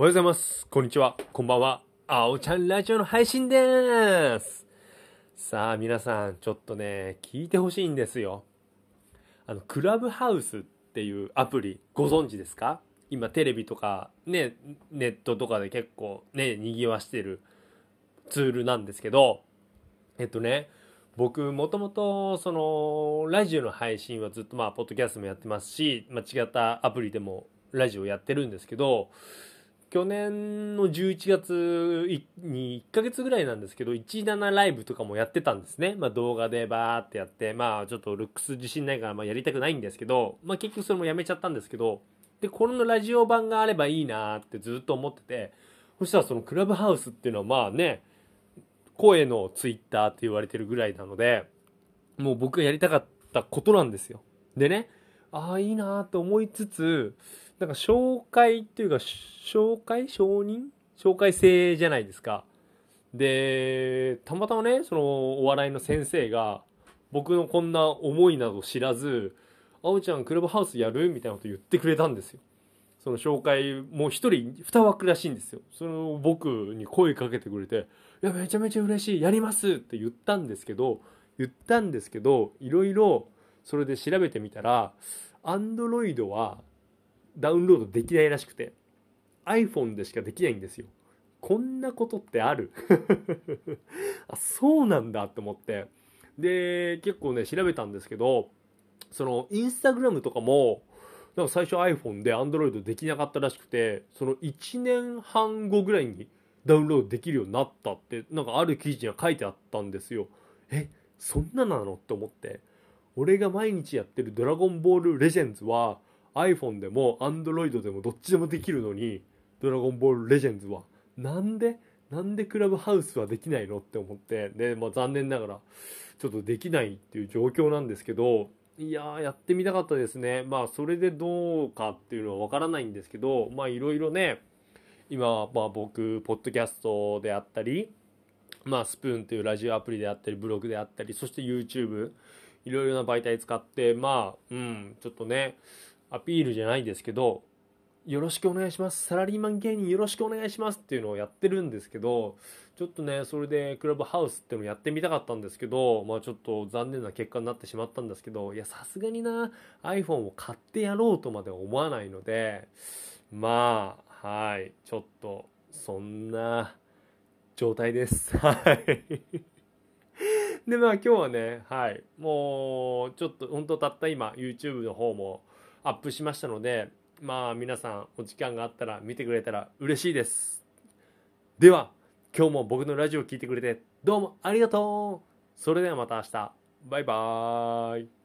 おはようございます。こんにちは。こんばんは。あおちゃんラジオの配信でーす。さあ、皆さん、ちょっとね、聞いてほしいんですよ。あの、クラブハウスっていうアプリ、ご存知ですか？今、テレビとか、ね、ネットとかで結構ね、賑わしてるツールなんですけど、えっとね、僕、もともと、その、ラジオの配信はずっと、まあ、ポッドキャストもやってますし、まあ、違ったアプリでもラジオやってるんですけど、去年の11月に1ヶ月ぐらいなんですけど、17ライブとかもやってたんですね。まあ動画でバーってやって、まあちょっとルックス自信ないから、まあやりたくないんですけど、まあ結局それもやめちゃったんですけど、で、このラジオ版があればいいなってずっと思ってて、そしたらそのクラブハウスっていうのはまあね、声のツイッターって言われてるぐらいなので、もう僕がやりたかったことなんですよ。でね、ああ、いいなーと思いつつ、なんか紹介っていうか、紹介？承認？紹介制じゃないですか。で、たまたまね、そのお笑いの先生が、僕のこんな思いなど知らず、あおちゃんクラブハウスやる？みたいなこと言ってくれたんですよ。その紹介、もう一人、二枠らしいんですよ。その僕に声かけてくれて、いや、めちゃめちゃ嬉しい、やりますって言ったんですけど、言ったんですけど、いろいろそれで調べてみたら、アンドロイドはダウンロードできないらしくて。iPhone でしかできないんですよ。こんなことってある？あそうなんだって思って。で結構ね調べたんですけどそのインスタグラムとかもなんか最初 iPhone で Android できなかったらしくてその1年半後ぐらいにダウンロードできるようになったってなんかある記事には書いてあったんですよ。えそんななの？って思って。俺が毎日やってるドラゴンボールレジェンズは iPhone でも Android でもどっちでもできるのにドラゴンボールレジェンズは。なんでなんでクラブハウスはできないのって思って。で、まあ、残念ながらちょっとできないっていう状況なんですけどいややってみたかったですね。まあそれでどうかっていうのはわからないんですけどまあいろいろね今まあ僕ポッドキャストであったりまあスプーンというラジオアプリであったりブログであったりそして YouTube いろいろな媒体使ってまあうんちょっとねアピールじゃないですけどよろしくお願いします。サラリーマン芸人よろしくお願いしますっていうのをやってるんですけどちょっとねそれでクラブハウスっていうのをやってみたかったんですけどまあちょっと残念な結果になってしまったんですけどいやさすがにな iPhone を買ってやろうとまでは思わないのでまあはいちょっとそんな状態です。はい。でまあ今日はねはい。もうちょっと本当たった今 YouTube の方もアップしましたのでまあ皆さんお時間があったら見てくれたら嬉しいです。では今日も僕のラジオを聴いてくれてどうもありがとう。それではまた明日。バイバーイ。